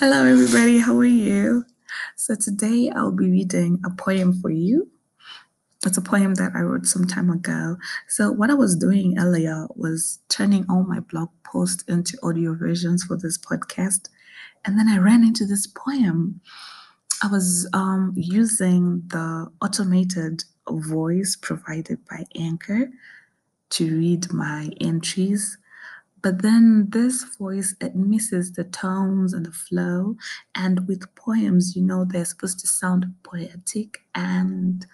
Hello, everybody. How are you? So, today I'll be reading a poem for you. It's a poem that I wrote some time ago. So, what I was doing earlier was turning all my blog posts into audio versions for this podcast. And then I ran into this poem. I was um, using the automated voice provided by Anchor to read my entries but then this voice, it misses the tones and the flow. And with poems, you know, they're supposed to sound poetic and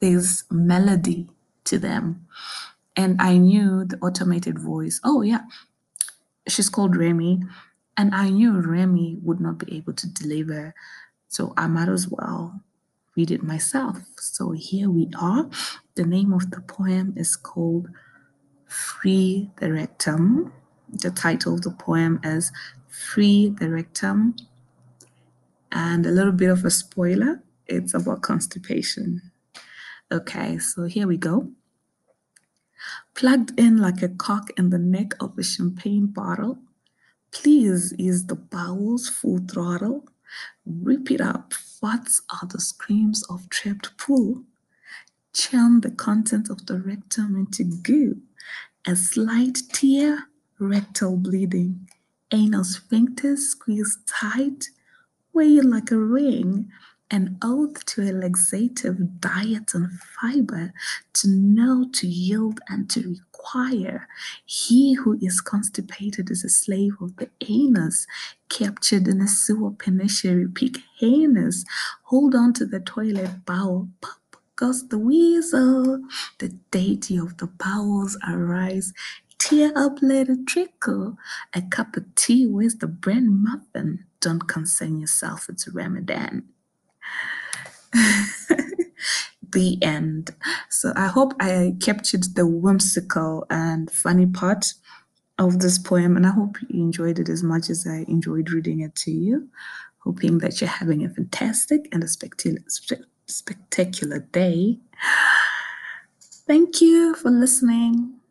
there's melody to them. And I knew the automated voice, oh, yeah, she's called Remy. And I knew Remy would not be able to deliver. So I might as well read it myself. So here we are. The name of the poem is called Free the Rectum the title of the poem is Free the Rectum. And a little bit of a spoiler it's about constipation. Okay, so here we go. Plugged in like a cock in the neck of a champagne bottle. Please use the bowels full throttle. Rip it up. What are the screams of trapped pool? Churn the content of the rectum into goo. A slight tear rectal bleeding, anal sphincter squeezed tight, weighing like a ring, an oath to a laxative diet and fiber, to know, to yield, and to require. He who is constipated is a slave of the anus, captured in a sewer penitentiary, peak heinous. Hold on to the toilet bowl, pop goes the weasel. The deity of the bowels arise, Tear up, let it trickle. A cup of tea, with the bread muffin? Don't concern yourself, it's Ramadan. the end. So I hope I captured the whimsical and funny part of this poem, and I hope you enjoyed it as much as I enjoyed reading it to you. Hoping that you're having a fantastic and a spectacular day. Thank you for listening.